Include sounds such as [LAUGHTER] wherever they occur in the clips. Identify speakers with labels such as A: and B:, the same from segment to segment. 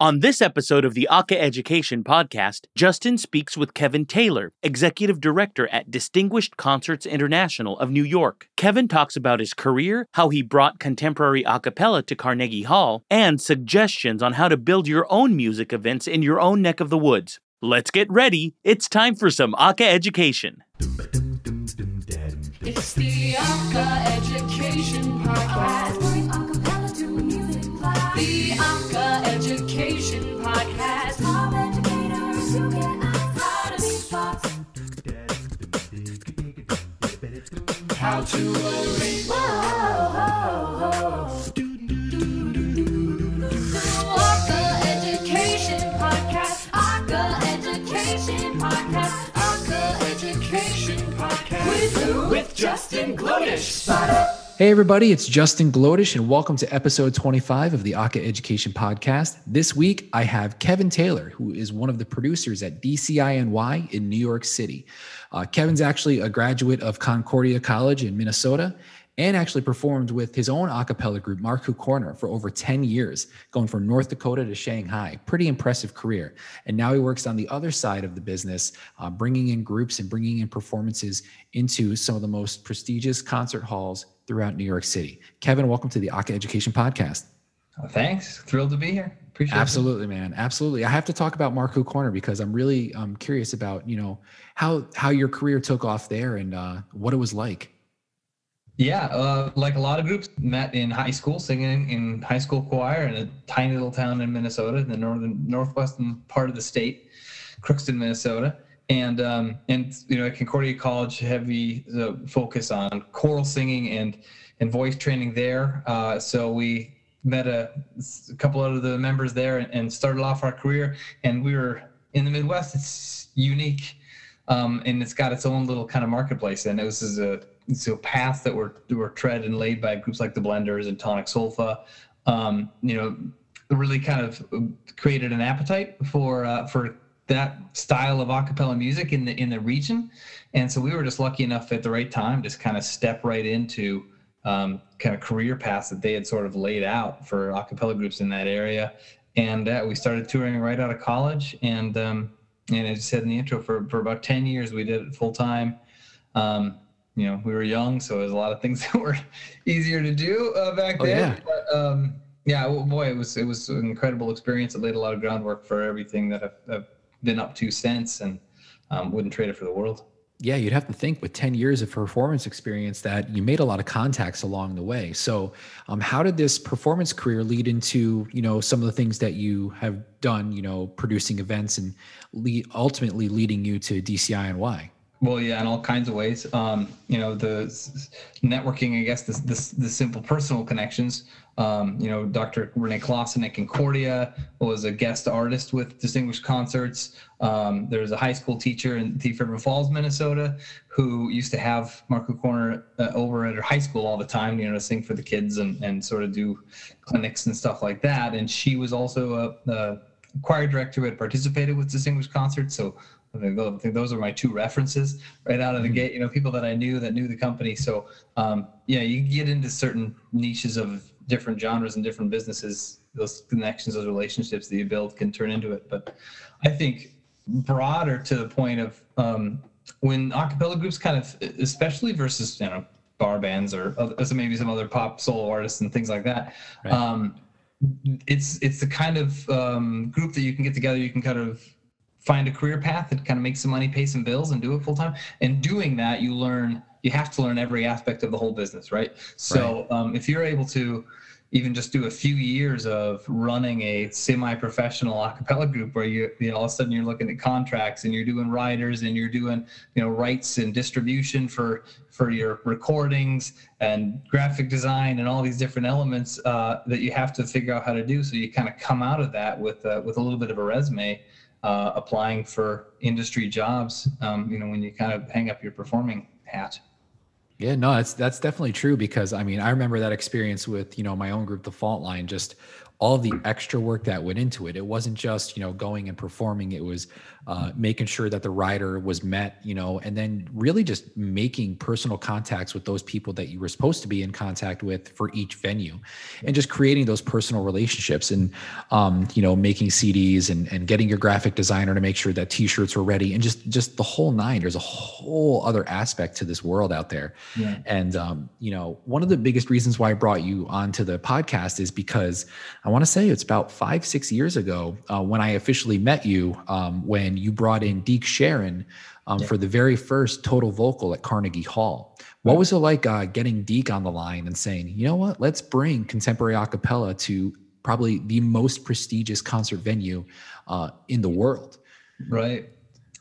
A: On this episode of the Aka Education podcast, Justin speaks with Kevin Taylor, Executive Director at Distinguished Concerts International of New York. Kevin talks about his career, how he brought contemporary a cappella to Carnegie Hall, and suggestions on how to build your own music events in your own neck of the woods. Let's get ready. It's time for some Aka Education.
B: It's the Aka Education Podcast. The Aka Education Podcast. Top educators who get us out of these box. How to relate. Aka Education Podcast. Aka Education Podcast. Aka Education Podcast. With who? With Justin Glodish.
C: Hey, everybody, it's Justin Glodish, and welcome to episode 25 of the Aka Education Podcast. This week, I have Kevin Taylor, who is one of the producers at DCINY in New York City. Uh, Kevin's actually a graduate of Concordia College in Minnesota and actually performed with his own a cappella group, Marku Corner, for over 10 years, going from North Dakota to Shanghai. Pretty impressive career. And now he works on the other side of the business, uh, bringing in groups and bringing in performances into some of the most prestigious concert halls throughout New York City. Kevin, welcome to the Aka Education Podcast.
D: Oh, thanks. Thrilled to be here. Appreciate it.
C: Absolutely, man. Absolutely. I have to talk about Marku Corner because I'm really um, curious about, you know, how how your career took off there and uh, what it was like.
D: Yeah, uh, like a lot of groups, met in high school, singing in high school choir in a tiny little town in Minnesota, in the northern northwestern part of the state, Crookston, Minnesota. And um, and you know, at Concordia College, heavy uh, focus on choral singing and and voice training there. Uh, so we met a, a couple of the members there and, started off our career. And we were in the Midwest. It's unique um, and it's got its own little kind of marketplace. And it was is a a path that were were tread and laid by groups like the Blenders and Tonic Sol-fa. Um, you know, really kind of created an appetite for uh, for that style of a cappella music in the in the region. And so we were just lucky enough at the right time just kind of step right into um, kind of career paths that they had sort of laid out for a cappella groups in that area. And uh, we started touring right out of college and um, and as I said in the intro for, for about 10 years we did it full time um, you know we were young so there's a lot of things [LAUGHS] that were easier to do uh, back
C: Oh,
D: then
C: yeah.
D: but um, yeah well, boy it was it was an incredible experience it laid a lot of groundwork for everything that I've, I've been up to since and um, wouldn't trade it for the world
C: Yeah, you'd have to think with 10 years of performance experience that you made a lot of contacts along the way. So, um, how did this performance career lead into, you know, some of the things that you have done, you know, producing events and lead, ultimately leading you to DCINY?
D: Well, yeah, in all kinds of ways. Um, you know, the networking, I guess, the, the, the simple personal connections. Um, you know, Dr. Renee Clausen at Concordia was a guest artist with Distinguished Concerts. Um, there was a high school teacher in Thief River Falls, Minnesota, who used to have Marco Corner uh, over at her high school all the time, you know, to sing for the kids and, and sort of do clinics and stuff like that. And she was also a, a choir director who had participated with Distinguished Concerts. So I think those, I think those are my two references right out of the gate. You know, people that I knew that knew the company. So um, yeah, you get into certain niches of different genres and different businesses. Those connections, those relationships that you build can turn into it. But I think broader to the point of um, when a cappella groups kind of, especially versus you know bar bands or other, maybe some other pop solo artists and things like that.
C: Right.
D: Um, it's it's the kind of um, group that you can get together. You can kind of find a career path that kind of makes some money, pay some bills, and do it full time. And doing that, you learn. You have to learn every aspect of the whole business, right? So um, if you're able to even just do a few years of running a semi-professional a cappella group where you, you know, all of a sudden you're looking at contracts and you're doing writers and you're doing, you know, rights and distribution for, for your recordings and graphic design and all these different elements uh, that you have to figure out how to do. So you kind of come out of that with, uh, with a little bit of a resume uh, applying for industry jobs, um, you know, when you kind of hang up your performing hat.
C: Yeah, no, that's that's definitely true because I mean, I remember that experience with, you know, my own group, the Fault Line, just all the extra work that went into it. It wasn't just, you know, going and performing. It was uh, making sure that the rider was met, you know, and then really just making personal contacts with those people that you were supposed to be in contact with for each venue and just creating those personal relationships and, um, you know, making CDs and, and getting your graphic designer to make sure that t-shirts were ready and just, just the whole nine. There's a whole other aspect to this world out there.
D: Yeah.
C: And, um, you know, one of the biggest reasons why I brought you onto the podcast is because I want to say it's about five, six years ago uh, when I officially met you, um, when you brought in Deke Sharon um, for the very first total vocal at Carnegie Hall. What was it like uh, getting Deke on the line and saying, you know what, let's bring contemporary a cappella to probably the most prestigious concert venue uh, in the world?
D: Right.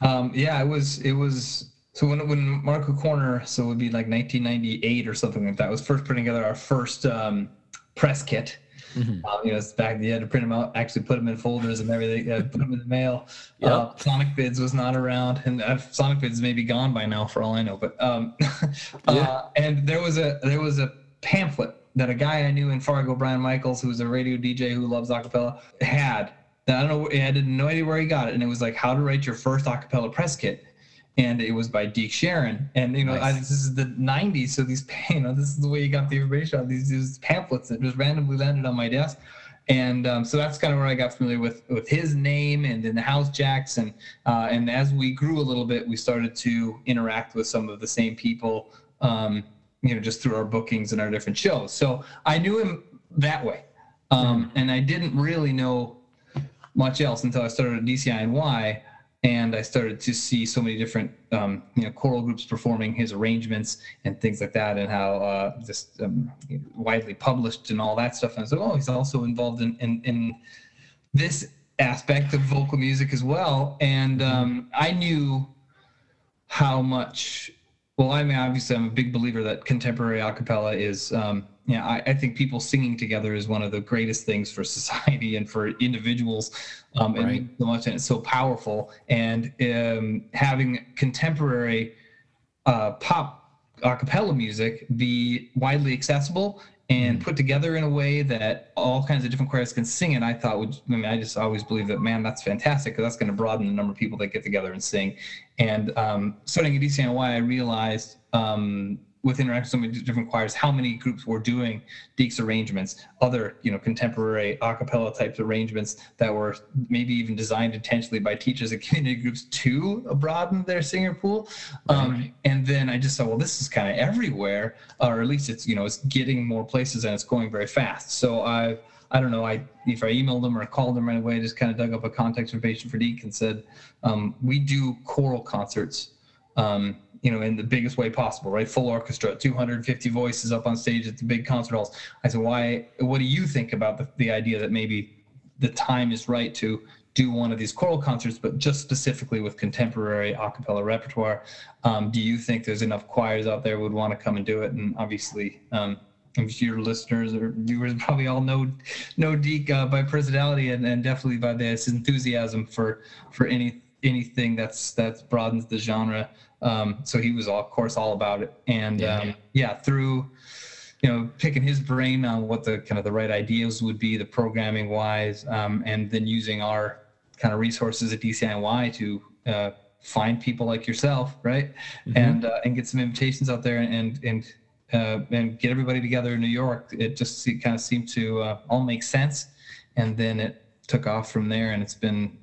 D: Um, yeah, it was it was so when when Marco Corner, so it would be like 1998 or something like that, was first putting together our first um, press kit.
C: Mhm.
D: Um, you know, it's back you had to print them out, actually put them in folders and everything, uh, put them in the mail.
C: Yep.
D: Uh, Sonicbids was not around, and uh, Sonicbids may be gone by now for all I know. But um, [LAUGHS]
C: Yeah.
D: uh, and there was a there was a pamphlet that a guy I knew in Fargo, Brian Michaels, who's a radio DJ who loves acapella, had. That I don't know. I had no idea where he got it, and it was like how to write your first acapella press kit and it was by Deke Sharon. And you know, I, this is the '90s, so these [LAUGHS] you know, this is the way you got the information on these, these pamphlets that just randomly landed on my desk. And um, so that's kind of where I got familiar with with his name and then the house jacks and uh, and as we grew a little bit, we started to interact with some of the same people, um, you know, just through our bookings and our different shows. So I knew him that way, um, and I didn't really know much else until I started at DCINY and I started to see so many different um, you know choral groups performing his arrangements and things like that, and how uh, just um, widely published and all that stuff. And I said, oh, he's also involved in in, in this aspect of vocal music as well. And um, I knew how much. Well, I mean, obviously, I'm a big believer that contemporary a cappella is. Yeah, I, I think people singing together is one of the greatest things for [LAUGHS] society and for individuals. Um, and
C: Right.
D: so much, and it's so powerful. And um, having contemporary uh, pop a cappella music be widely accessible and put together in a way that all kinds of different choirs can sing it, I thought would, I mean, I just always believe that, man, that's fantastic because that's going to broaden the number of people that get together and sing. And um, starting at DCNY, I realized um, with interacting with so many different choirs, how many groups were doing Deke's arrangements, other, you know, contemporary a cappella types arrangements that were maybe even designed intentionally by teachers and community groups to broaden their singer pool. Um,
C: Right.
D: and then I just thought, well, this is kind of everywhere, or at least it's, you know, it's getting more places and it's going very fast. So I, I don't know, I if I emailed them or called them right away, I just kind of dug up a contact information for Deke and said, um, we do choral concerts um, you know, in the biggest way possible, right? Full orchestra, 250 voices up on stage at the big concert halls. I said, why? What do you think about the, the idea that maybe the time is right to do one of these choral concerts, but just specifically with contemporary a cappella repertoire? Um, do you think there's enough choirs out there would want to come and do it? And obviously, um, your listeners or viewers probably all know know Deke uh, by personality and, and definitely by this enthusiasm for for any anything that's that broadens the genre. Um, so he was all, of course all about it, and
C: Yeah.
D: um, yeah, through you know picking his brain on what the kind of the right ideas would be, the programming wise, um, and then using our kind of resources at DCIY to uh, find people like yourself, right, and uh, and get some invitations out there and and uh, and get everybody together in New York. It just kind of seemed to uh, all make sense, and then it took off from there, and it's been.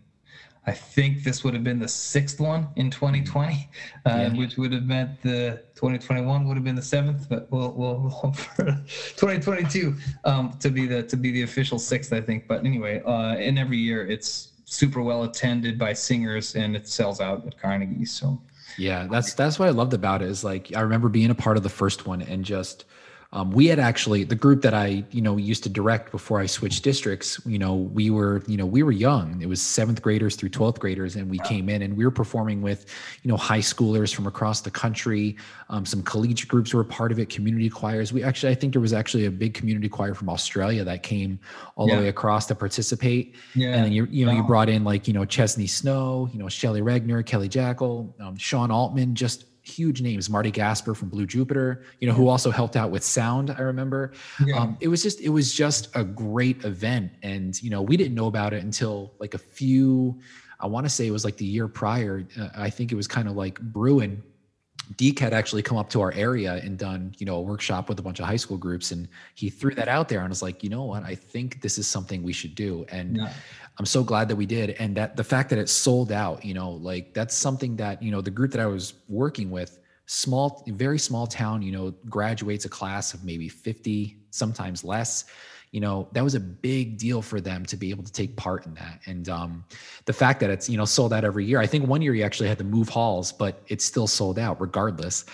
D: I think this would have been the sixth one in 2020, uh,
C: Yeah.
D: which would have meant the 2021 would have been the seventh, but we'll we'll, we'll [LAUGHS] hope for [LAUGHS] 2022 um, to be the to be the official sixth, I think. But anyway, uh, and every year it's super well attended by singers, and it sells out at Carnegie. So
C: Yeah, that's that's what I loved about it. Is like I remember being a part of the first one and just um, we had actually the group that I you know used to direct before I switched districts. You know, we were you know we were young. It was seventh graders through twelfth graders, and we came in and we were performing with you know high schoolers from across the country. Um, some collegiate groups were a part of it. Community choirs. We actually I think there was actually a big community choir from Australia that came all
D: Yeah.
C: the way across to participate.
D: yeah,
C: And then you you know you brought in like you know Chesney Snow, you know Shelley Regner, Kelley Jakle, um, Sean Altman, just huge names, Marty Gasper from Blue Jupiter, you know, who also helped out with sound. I remember.
D: Yeah.
C: Um, it was just it was just a great event, and you know, we didn't know about it until like a few. I want to say it was like the year prior. Uh, I think it was kind of like brewing. Deke had actually come up to our area and done, you know, a workshop with a bunch of high school groups, and he threw that out there and was like, you know what, I think this is something we should do. And
D: Yeah.
C: I'm so glad that we did. And that the fact that it sold out, you know, like that's something that, you know, the group that I was working with, small, very small town, you know, graduates a class of maybe 50, sometimes less. You know, that was a big deal for them to be able to take part in that. And um, the fact that it's, you know, sold out every year. I think one year you actually had to move halls, but it's still sold out regardless.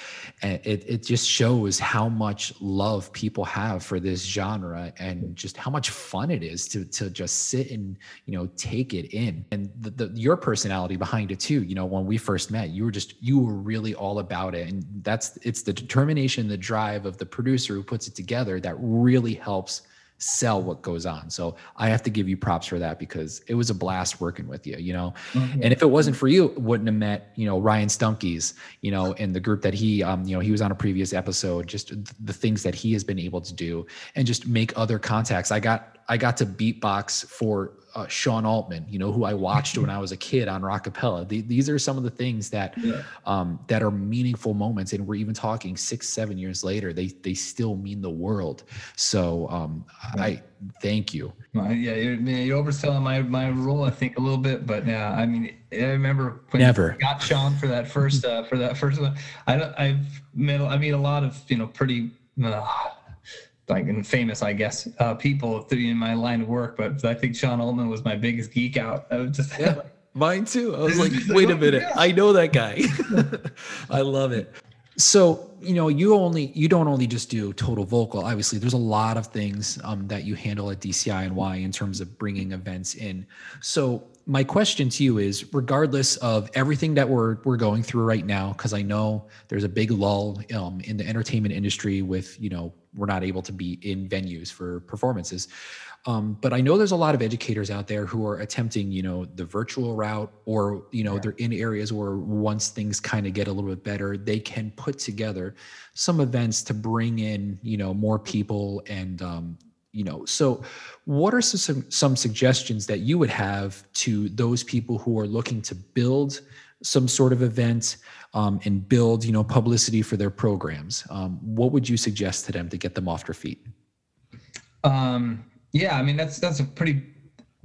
C: And it, it just shows how much love people have for this genre and just how much fun it is to, to just sit and, you know, take it in. And the, the, your personality behind it too, you know, when we first met, you were just, you were really all about it. And that's, it's the determination, the drive of the producer who puts it together that really helps sell what goes on. So I have to give you props for that because it was a blast working with you, you know. And if it wasn't for you, wouldn't have met, you know, Ryan Stunkies, you know, and the group that he um, you know, he was on a previous episode, just the things that he has been able to do and just make other contacts. I got I got to beatbox for uh, Sean Altman, you know, who I watched when I was a kid on Rockapella. The, these are some of the things that
D: Yeah.
C: um, that are meaningful moments, and we're even talking six, seven years later. They they still mean the world. So um, I thank you.
D: Well, yeah, you're, you're overselling my my role, I think, a little bit. But yeah, I mean, I remember when
C: Never.
D: got Sean for that first uh, for that first one. I don't, I've met I meet a lot of you know pretty. Uh, like and famous, I guess, uh, people through in my line of work, but I think Sean Altman was my biggest geek out. I was just
C: Yeah. Mine too. I was [LAUGHS] like, wait a minute,
D: yeah.
C: I know that guy. [LAUGHS] [LAUGHS] I love it. So you know, you only you don't only just do total vocal. Obviously, there's a lot of things um, that you handle at DCI and Y in terms of bringing events in. So my question to you is, regardless of everything that we're we're going through right now, because I know there's a big lull um, in the entertainment industry with you know we're not able to be in venues for performances. Um, but I know there's a lot of educators out there who are attempting, you know, the virtual route, or you know, they're in areas where once things kind of get a little bit better, they can put together some events to bring in, you know, more people and, um, you know, so what are some some suggestions that you would have to those people who are looking to build some sort of event um, and build, you know, publicity for their programs? Um, what would you suggest to them to get them off their feet?
D: Um, yeah, I mean that's that's a pretty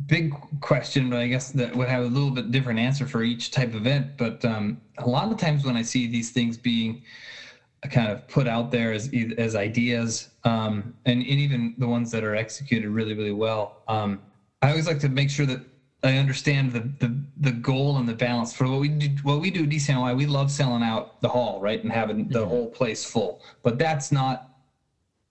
D: big question, but I guess that would have a little bit different answer for each type of event. But um, a lot of times when I see these things being kind of put out there as as ideas, um, and, and even the ones that are executed really really well, um, I always like to make sure that I understand the, the the goal and the balance for what we do. What we do at DCNY, we love selling out the hall, right, and having the whole place full. But that's not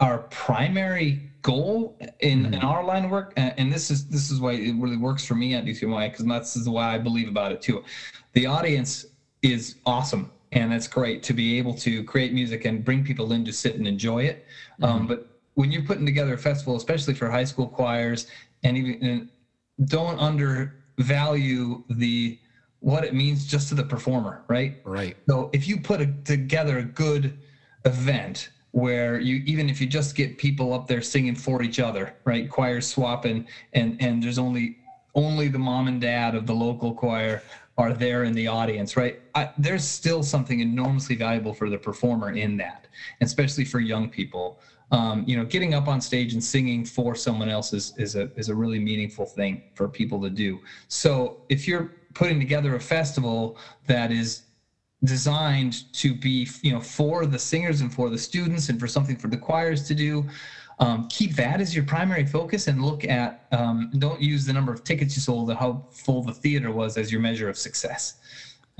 D: our primary goal in, in our line of work and, and this is this is why it really works for me at DCMY because that's is why I believe about it too. The audience is awesome and it's great to be able to create music and bring people in to sit and enjoy it. Um, but when you're putting together a festival, especially for high school choirs, and even and don't undervalue the what it means just to the performer, right?
C: Right.
D: So if you put a, together a good event where you even if you just get people up there singing for each other, right? Choirs swapping and and there's only only the mom and dad of the local choir are there in the audience, right? I, there's still something enormously valuable for the performer in that, especially for young people. Um, you know, getting up on stage and singing for someone else is, is a is a really meaningful thing for people to do. So if you're putting together a festival that is designed to be you know for the singers and for the students and for something for the choirs to do. Um, keep that as your primary focus and look at um, don't use the number of tickets you sold or how full the theater was as your measure of success.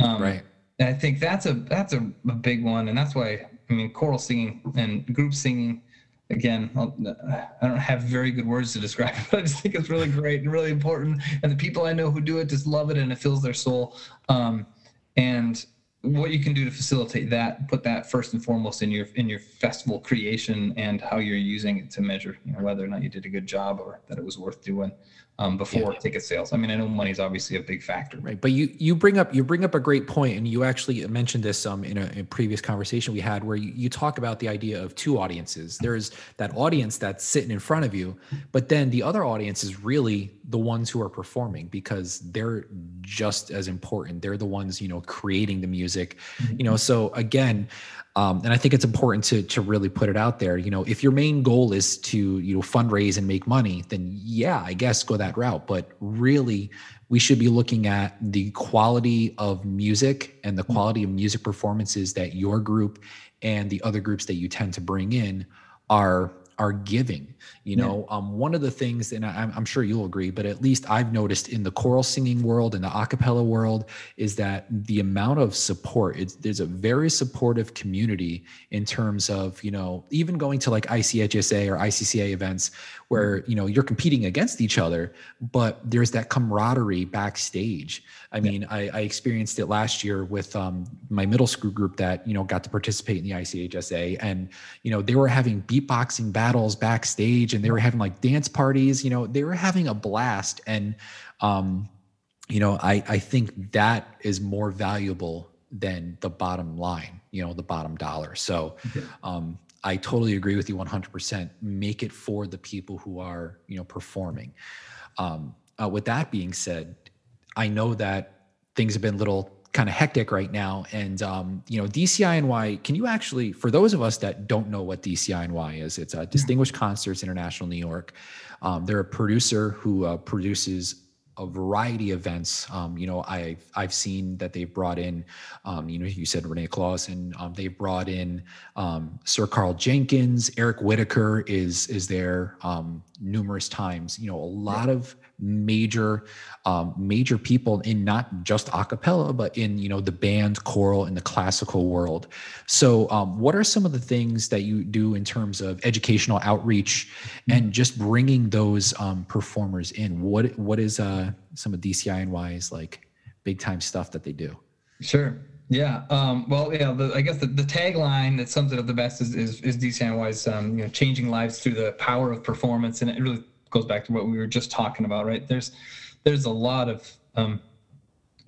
D: Um,
C: Right.
D: and i think that's a that's a, a big one. And that's why i mean choral singing and group singing again I'll, i don't have very good words to describe it but i just think it's really great and really important. And the people i know who do it just love it and it fills their soul. Um, and what you can do to facilitate that put that first and foremost in your in your festival creation and how you're using it to measure you know whether or not you did a good job or that it was worth doing um, before
C: Yeah.
D: ticket sales. I mean, I know money is obviously a big factor.
C: Right, but you you bring up you bring up a great point, and you actually mentioned this um in a, in a previous conversation we had where you, you talk about the idea of two audiences. There's that audience that's sitting in front of you, but then the other audience is really the ones who are performing because they're just as important. They're the ones you know creating the music, you know. So again, um, and I think it's important to to really put it out there. You know, if your main goal is to you know fundraise and make money, then yeah, I guess go that route. But really, we should be looking at the quality of music and the quality of music performances that your group and the other groups that you tend to bring in are are giving you know? Um, one of the things and I, i'm sure you'll agree but at least i've noticed in the choral singing world and the a cappella world is that the amount of support it's, there's a very supportive community in terms of you know even going to like ichsa or icca events where you know you're competing against each other but there's that camaraderie backstage. I mean I, I experienced it last year with um, my middle school group that you know got to participate in the ichsa and you know they were having beatboxing battles backstage and they were having like dance parties you know they were having a blast. And um you know i i think that is more valuable than the bottom line you know the bottom dollar. So um i totally agree with you 100% make it for the people who are you know performing. Um uh, with that being said i know that things have been a little kind of hectic right now and um, you know dciny can you actually for those of us that don't know what dciny is it's a distinguished concerts international new york. Um, they're a producer who uh, produces a variety of events. Um, you know, I I've seen that they've brought in, um, you know, you said Renee Clausen. Um, they've brought in um, Sir Karl Jenkins. Eric Whitacre is is there um, numerous times. You know, a lot of major um, major people in not just a cappella, but in you know the band, choral, and the classical world. So, um, what are some of the things that you do in terms of educational outreach and just bringing those um, performers in? What what is uh, some of DCINY's like big time stuff that they do?
D: Sure. Yeah. Um, well, yeah. The, I guess the, the tagline that sums it up the best is is, is DCNY's um, you know changing lives through the power of performance, and it really goes back to what we were just talking about, right? There's there's a lot of um,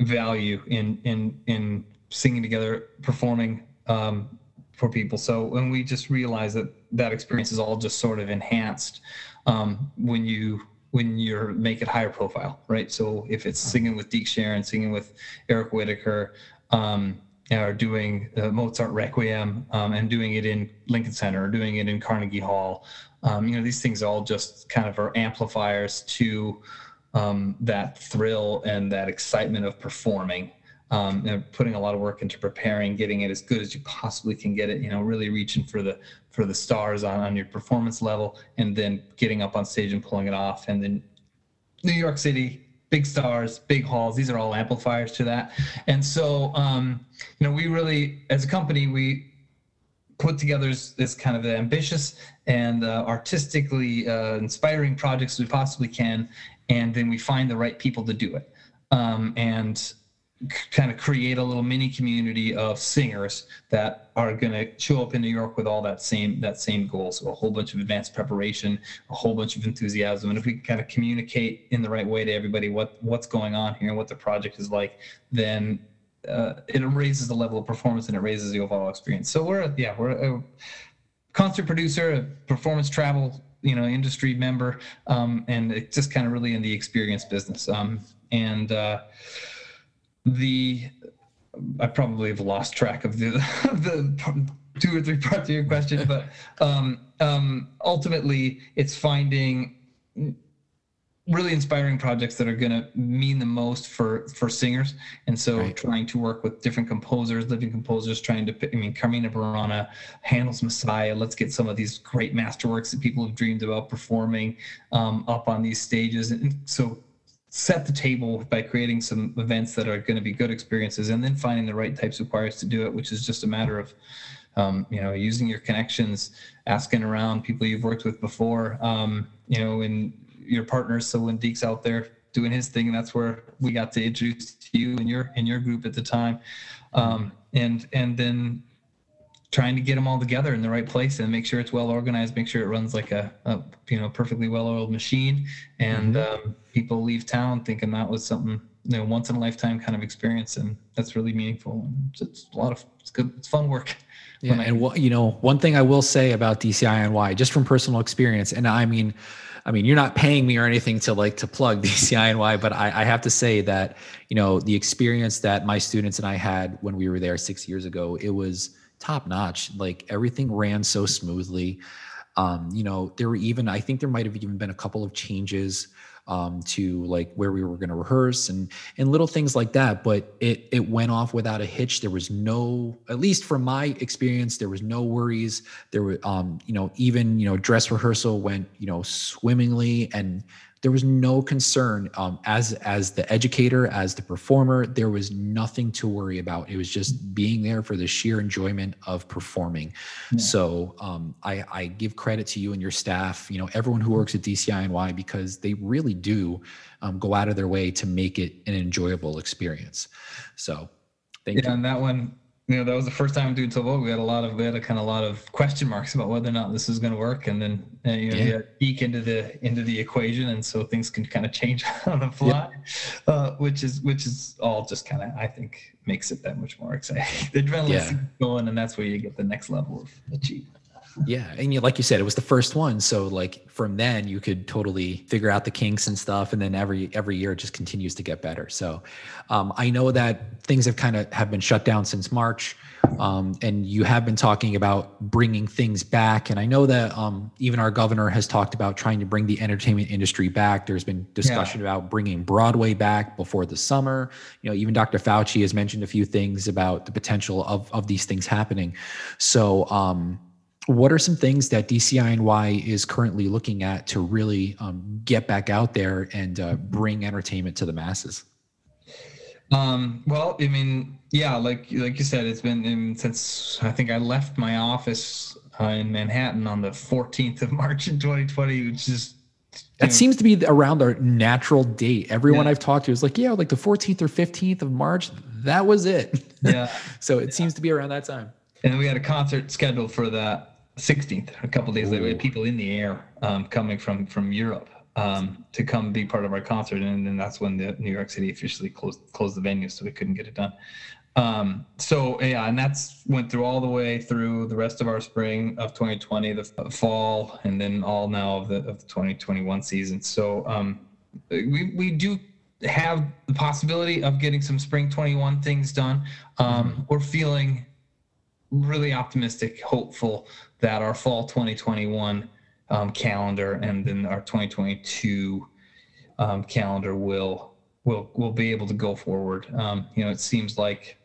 D: value in in in singing together, performing um, for people. So when we just realize that that experience is all just sort of enhanced um, when you when you're make it higher profile, right? So if it's singing with Deke Sharon, singing with Eric Whitacre, um, or doing uh, Mozart Requiem um, and doing it in Lincoln Center or doing it in Carnegie Hall, um, you know, these things all just kind of are amplifiers to um, that thrill and that excitement of performing. Um, and putting a lot of work into preparing, getting it as good as you possibly can get it. You know, really reaching for the for the stars on, on your performance level, and then getting up on stage and pulling it off. And then New York City, big stars, big halls. These are all amplifiers to that. And so, um, you know, we really, as a company, we put together this, kind of ambitious and uh, artistically uh, inspiring projects we possibly can, and then we find the right people to do it. Um, and kind of create a little mini community of singers that are going to show up in New York with all that same that same goal. So a whole bunch of advanced preparation, a whole bunch of enthusiasm, and if we can kind of communicate in the right way to everybody what what's going on here, and what the project is like, then uh, it raises the level of performance and it raises the overall experience. So we're yeah we're a concert producer, a performance travel you know industry member, um, and just kind of really in the experience business. Um, and uh, the I probably have lost track of the [LAUGHS] the two or three parts of your question, but um, um, ultimately it's finding really inspiring projects that are going to mean the most for for singers and so
C: Right.
D: trying to work with different composers living composers trying to i mean carmina burana handel's messiah let's get some of these great masterworks that people have dreamed about performing um, up on these stages and so set the table by creating some events that are going to be good experiences and then finding the right types of choirs to do it which is just a matter of um, you know using your connections asking around people you've worked with before um, you know and your partners. So when Deke's out there doing his thing and that's where we got to introduce you and your and your group at the time. Um, and and then trying to get them all together in the right place and make sure it's well organized, make sure it runs like a, a you know perfectly well-oiled machine, and um, people leave town thinking that was something you know once in a lifetime kind of experience, and that's really meaningful. It's, it's a lot of it's good, it's fun work. [LAUGHS]
C: Yeah,
D: I-
C: and what you know, one thing I will say about DCINY, just from personal experience, and I mean, I mean, you're not paying me or anything to like to plug [LAUGHS] DCINY, but I, I have to say that you know the experience that my students and I had when we were there six years ago, it was top notch. Like everything ran so smoothly. Um, you know, there were even I think there might have even been a couple of changes um, to like where we were going to rehearse and and little things like that. But it it went off without a hitch. There was no, at least from my experience, there was no worries. There were, um, you know, even you know, dress rehearsal went you know swimmingly, and there was no concern um, as as the educator, as the performer. There was nothing to worry about. It was just being there for the sheer enjoyment of performing. So um, I, I give credit to you and your staff, you know, everyone who works at DCINY because they really do um, go out of their way to make it an enjoyable experience. So thank
D: Yeah,
C: you.
D: and that one, you know, that was the first time doing Total Vocal. We had a lot of, we had a kind of a lot of question marks about whether or not this is going to work, and then uh, you know,
C: Yeah.
D: peek into the into the equation, and so things can kind of change [LAUGHS] on the fly, uh, which is which is all just kind of, I think, makes it that much more exciting. [LAUGHS] the adrenaline
C: Yeah.
D: going, and that's where you get the next level of achievement.
C: Yeah, and you, like you said, it was the first one, so like from then you could totally figure out the kinks and stuff, and then every every year it just continues to get better. So um, I know that things have kind of have been shut down since March, um, and you have been talking about bringing things back, and I know that um, even our governor has talked about trying to bring the entertainment industry back. There's been discussion about bringing Broadway back before the summer. You know, even Dr. Fauci has mentioned a few things about the potential of of these things happening. So. Um, what are some things that DCINY is currently looking at to really um, get back out there and uh, bring entertainment to the masses?
D: Um, well, I mean, yeah, like like you said, it's been in, since I think I left my office uh, in Manhattan on the 14th of [LAUGHS] March in 2020, which is
C: That seems to be around our natural date. Everyone
D: Yeah.
C: I've talked to is like, yeah, like the 14th or 15th of March. That was it.
D: yeah. [LAUGHS]
C: so it seems to be around that time.
D: And we had a concert scheduled for the 16th, a couple days later. We had people in the air um, coming from from Europe um, to come be part of our concert, and then that's when the New York City officially closed closed the venue, so we couldn't get it done. Um, so yeah, and that's went through all the way through the rest of our spring of 2020, the fall, and then all now of the of the 2021 season. So um, we we do have the possibility of getting some spring 21 things done. Um, We're feeling really optimistic, hopeful that our fall 2021 um, calendar and then our 2022 um, calendar will will will be able to go forward. Um, you know, it seems like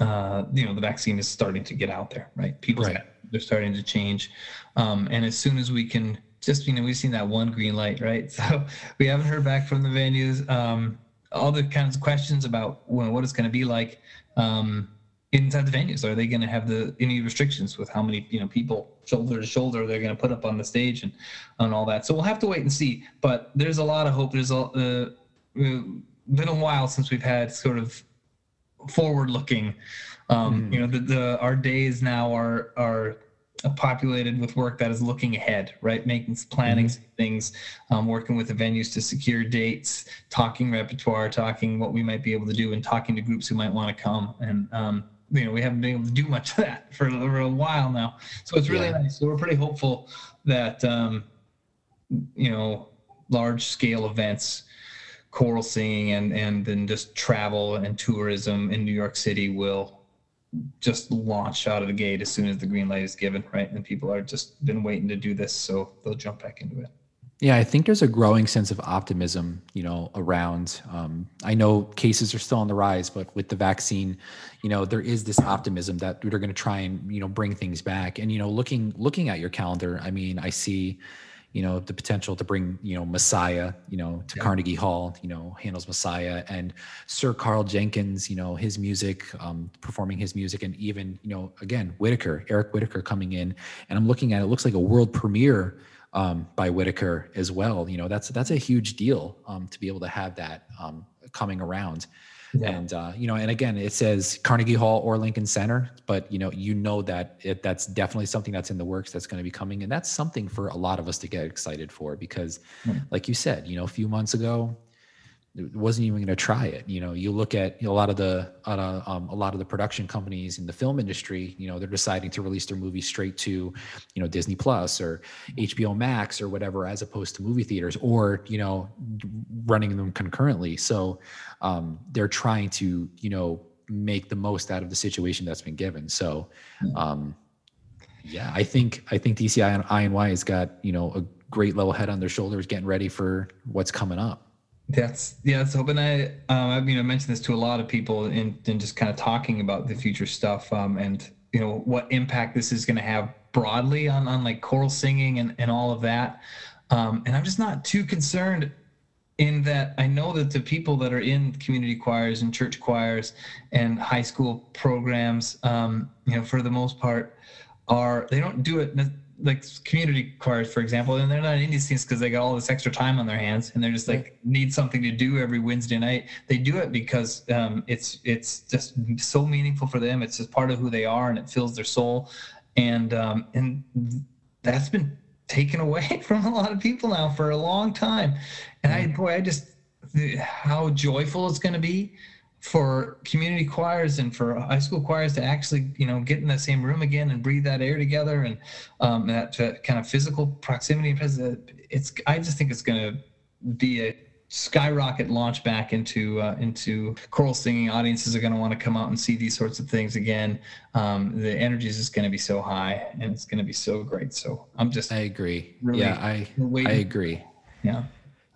D: uh, you know the vaccine is starting to get out there, right? People
C: Right.
D: they're starting to change, um, and as soon as we can just you know we've seen that one green light, right? [LAUGHS] So we haven't heard back from the venues. Um, all the kinds of questions about well, what it's going to be like um, inside the venues. Are they going to have the any restrictions with how many you know people shoulder to shoulder they're going to put up on the stage and and all that? So we'll have to wait and see. But there's a lot of hope. There's a uh, uh, been a while since we've had sort of forward looking. Um, You know, the, the our days now are are populated with work that is looking ahead, right? Making planning things, um, working with the venues to secure dates, talking repertoire, talking what we might be able to do, and talking to groups who might want to come. And um, you know, we haven't been able to do much of that for, for a while now. So it's really
C: Yeah.
D: nice. So we're pretty hopeful that um, you know large scale events choral singing and and then just travel and tourism in new york city will just launch out of the gate as soon as the green light is given right and people are just been waiting to do this so they'll jump back into it
C: Yeah, I think there's a growing sense of optimism, you know, around. Um, I know cases are still on the rise, but with the vaccine, you know, there is this optimism that they're going to try and you know bring things back. And you know, looking looking at your calendar, I mean, I see, you know, the potential to bring you know Messiah, you know, to Carnegie Hall, you know, Handel's Messiah and Sir Karl Jenkins, you know, his music, um, performing his music, and even you know, again, Whitacre, Eric Whitacre coming in, and I'm looking at it, it looks like a world premiere um, by Whitacre as well. You know, that's that's a huge deal um, to be able to have that um, coming around.
D: Yeah.
C: And uh, you know, and again, it says Carnegie Hall or Lincoln Center, but you know, you know that it, that's definitely something that's in the works that's going to be coming, and that's something for a lot of us to get excited for because,
D: Hmm.
C: like you said, you know, a few months ago, wasn't even going to try it. You know, you look at you know, a lot of the uh, um, a lot of the production companies in the film industry. You know, they're deciding to release their movies straight to, you know, Disney Plus or HBO Max or whatever, as opposed to movie theaters or you know, running them concurrently. So um, they're trying to you know make the most out of the situation that's been given. So. Um, yeah, I think I think DCI and INY has got you know a great level head on their shoulders, getting ready for what's coming up.
D: That's yeah. That's hoping I um, I mean I mentioned this to a lot of people in in just kind of talking about the future stuff um, and you know what impact this is going to have broadly on on like choral singing and and all of that. Um, and I'm just not too concerned in that I know that the people that are in community choirs and church choirs and high school programs, um, you know, for the most part, are they don't do it like community choirs, for example, and they're not in indie scenes because they got all this extra time on their hands and they're just like need something to do every Wednesday night. They do it because um, it's it's just so meaningful for them. It's just part of who they are and it fills their soul, and um, and that's been taken away [LAUGHS] from a lot of people now for a long time. And I boy, I just how joyful it's going to be for community choirs and for high school choirs to actually you know get in that same room again and breathe that air together and um, that uh, kind of physical proximity and pres- it's i just think it's going to be a skyrocket launch back into uh, into choral singing audiences are going to want to come out and see these sorts of things again um, the energy is just going to be so high and it's going to be so great so i'm just
C: I agree.
D: Really
C: yeah, I. I agree.
D: yeah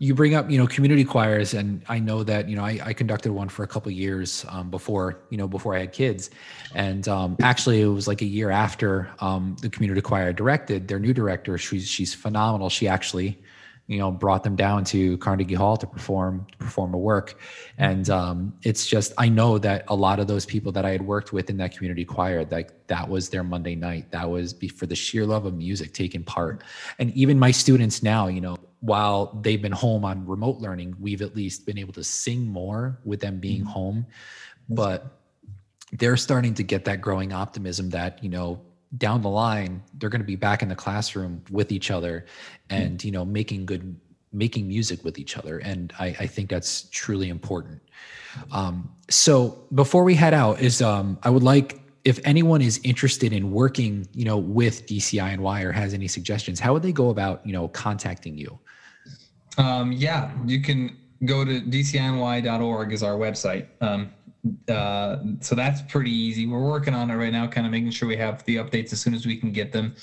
C: You bring up, you know, community choirs, and I know that, you know, I, I conducted one for a couple years um, before, you know, before I had kids, and um, actually it was like a year after um, the community choir directed. Their new director, she's she's phenomenal. She actually, you know, brought them down to Carnegie Hall to perform to perform a work, and um, it's just I know that a lot of those people that I had worked with in that community choir, like that was their Monday night. That was for the sheer love of music, taking part, and even my students now, you know, while they've been home on remote learning, we've at least been able to sing more with them being home, but they're starting to get that growing optimism that you know down the line they're going to be back in the classroom with each other and you know making good making music with each other. And i, I think that's truly important. Um, so before we head out is um, i would like if anyone is interested in working you know with dci and Y or has any suggestions how would they go about you know contacting you
D: Um, yeah, you can go to dcny.org is our website. Um, uh, so that's pretty easy. We're working on it right now, kind of making sure we have the updates as soon as we can get them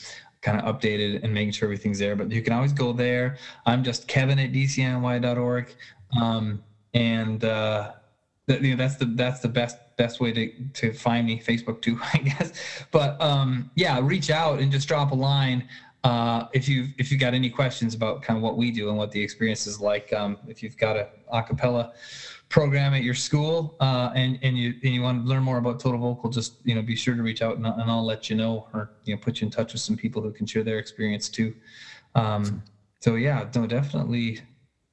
D: kind of updated and making sure everything's there. But you can always go there. I'm just Kevin at dcny.org. Um, and, uh, you know, that's the, that's the best, best way to, to find me Facebook too, [LAUGHS] I guess. But, um, yeah, reach out and just drop a line uh, if you if you've got any questions about kind of what we do and what the experience is like, um, if you've got a acapella program at your school uh, and and you and you want to learn more about total vocal, just you know be sure to reach out and, and I'll let you know or you know put you in touch with some people who can share their experience too. Um, so yeah, no, definitely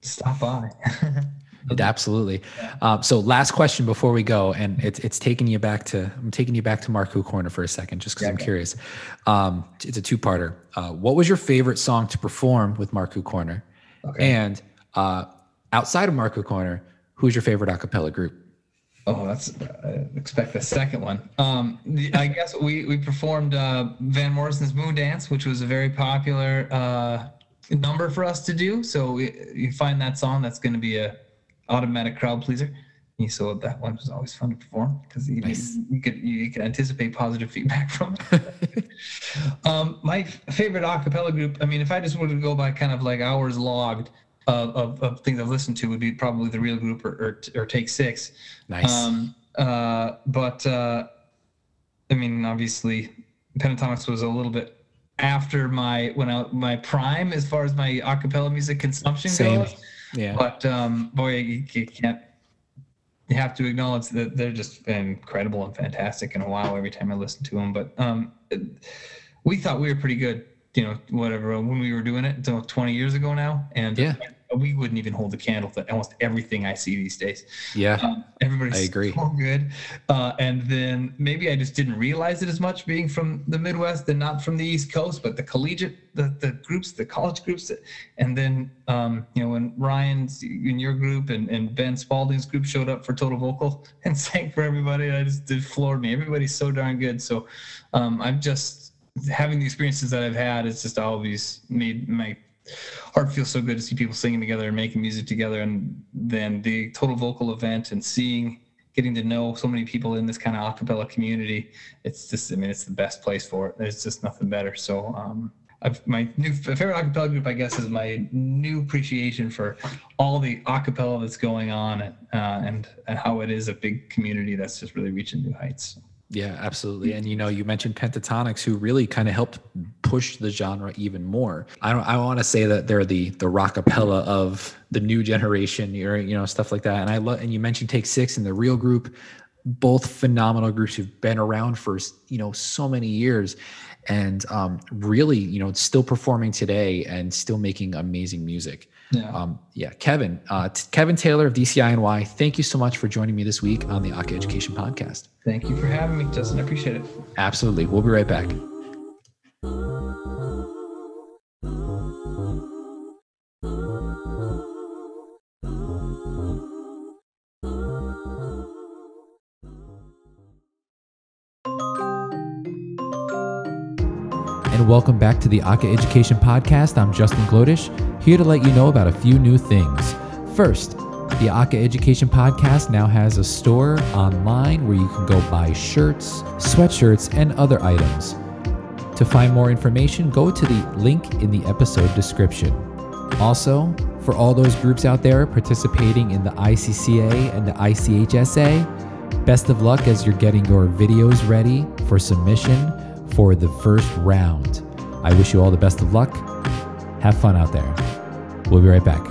D: stop by. [LAUGHS]
C: It absolutely. Um, so last question before we go, and it's it's taking you back to I'm taking you back to Marku Corner for a second, just because I'm curious. Um, it's a two parter. Uh, what was your favorite song to perform with Marku Corner?
D: Okay.
C: And uh, outside of Marku Corner, who's your favorite a cappella group?
D: Oh, that's I expect the second one. Um, the, I guess we we performed uh, Van Morrison's Moondance, which was a very popular uh, number for us to do. So we, you find that song, that's going to be a automatic crowd pleaser. And so that one was always fun to perform because you,
C: Nice.
D: you could you could anticipate positive [LAUGHS] feedback from it. [LAUGHS] um, my f- favorite a cappella group. I mean, if I just were to go by kind of like hours logged of, of, of things I've listened to, would be probably the Real Group or or, or Take Six.
C: Nice.
D: Um, uh, but uh, I mean, obviously, Pentatonix was a little bit after my when I my prime as far as my acapella music consumption
C: Same.
D: goes.
C: Yeah.
D: But um, boy, you, you can't. You have to acknowledge that they're just incredible and fantastic, and a wow every time I listen to them. But um, we thought we were pretty good you know, whatever when we were doing it, so 20 years ago now, and
C: Yeah.
D: We wouldn't even hold a candle to almost everything I see these days.
C: Yeah.
D: Um, everybody's
C: I agree.
D: so good. Uh, and then maybe I just didn't realize it as much being from the Midwest and not from the East Coast, but the collegiate, the, the groups, the college groups. And then, um, you know, when Ryan's in your group and, and Ben Spalding's group showed up for Total Vocal [LAUGHS] and sang for everybody, I just it floored me. Everybody's so darn good. So um, I'm just having the experiences that I've had, it's just always made my heart feels so good to see people singing together and making music together and then the total vocal event and seeing getting to know so many people in this kind of acapella community it's just i mean it's the best place for it there's just nothing better so um I've, my new favorite acapella group, I guess, is my new appreciation for all the acapella that's going on, and, uh, and and how it is a big community that's just really reaching new heights.
C: Yeah, absolutely. Mm. And you know, you mentioned Pentatonix, who really kind of helped push the genre even more. I don't. I want to say that they're the the rockapella of the new generation, or you know, stuff like that. And I love. And you mentioned Take Six and the Real Group, both phenomenal groups who've been around for you know so many years, and um, really you know still performing today and still making amazing music.
D: Yeah.
C: Um, yeah, Kevin, uh, t- Kevin Taylor of DCINY, thank you so much for joining me this week on the Aka Education Podcast.
D: Thank you for having me, Justin. I appreciate it.
C: Absolutely. We'll be right back. Welcome back to the Aka Education Podcast. I'm Justin Glodish, here to let you know about a few new things. First, the Aka Education Podcast now has a store online where you can go buy shirts, sweatshirts, and other items. To find more information, go to the link in the episode description. Also, for all those groups out there participating in the ICCA and the ICHSA, best of luck as you're getting your videos ready for submission for the first round. I wish you all the best of luck. Have fun out there. We'll be right back.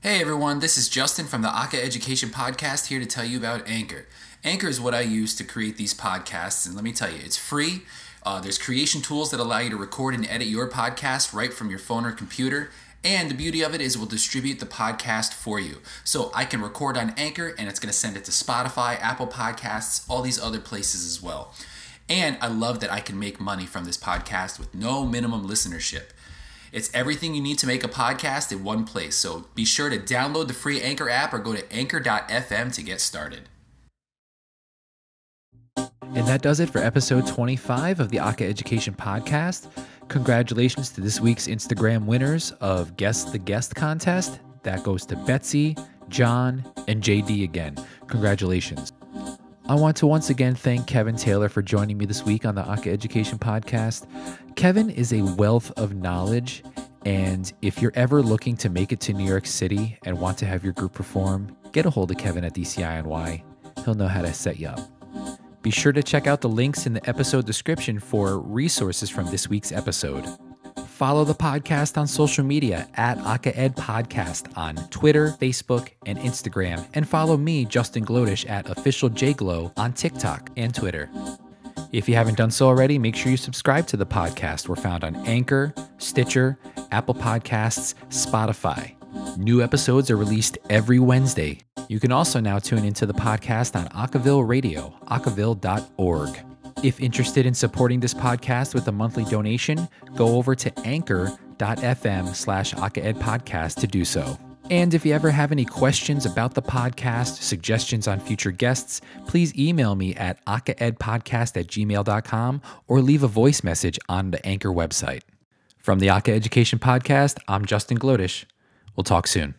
E: Hey everyone, this is Justin from the Aka Education Podcast here to tell you about Anchor. Anchor is what I use to create these podcasts, and let me tell you, it's free. Uh, there's creation tools that allow you to record and edit your podcast right from your phone or computer. And the beauty of it is it will distribute the podcast for you. So I can record on Anchor and it's going to send it to Spotify, Apple Podcasts, all these other places as well. And I love that I can make money from this podcast with no minimum listenership. It's everything you need to make a podcast in one place. So be sure to download the free Anchor app or go to anchor.fm to get started.
C: And that does it for episode 25 of the Aka Education Podcast. Congratulations to this week's Instagram winners of Guess the Guest contest. That goes to Betsy, John, and JD again. Congratulations. I want to once again thank Kevin Taylor for joining me this week on the Aka Education Podcast. Kevin is a wealth of knowledge, and if you're ever looking to make it to New York City and want to have your group perform, get a hold of Kevin at DCINY. He'll know how to set you up. Be sure to check out the links in the episode description for resources from this week's episode. Follow the podcast on social media at AcaEd Podcast on Twitter, Facebook, and Instagram. And follow me, Justin Glodish, at OfficialJGlow on TikTok and Twitter. If you haven't done so already, make sure you subscribe to the podcast. We're found on Anchor, Stitcher, Apple Podcasts, Spotify. New episodes are released every Wednesday. You can also now tune into the podcast on Acaville Radio, acaville.org. If interested in supporting this podcast with a monthly donation, go over to anchor.fm slash podcast to do so. And if you ever have any questions about the podcast, suggestions on future guests, please email me at acaedpodcast at gmail.com or leave a voice message on the Anchor website. From the Aka Education Podcast, I'm Justin Glodish. We'll talk soon.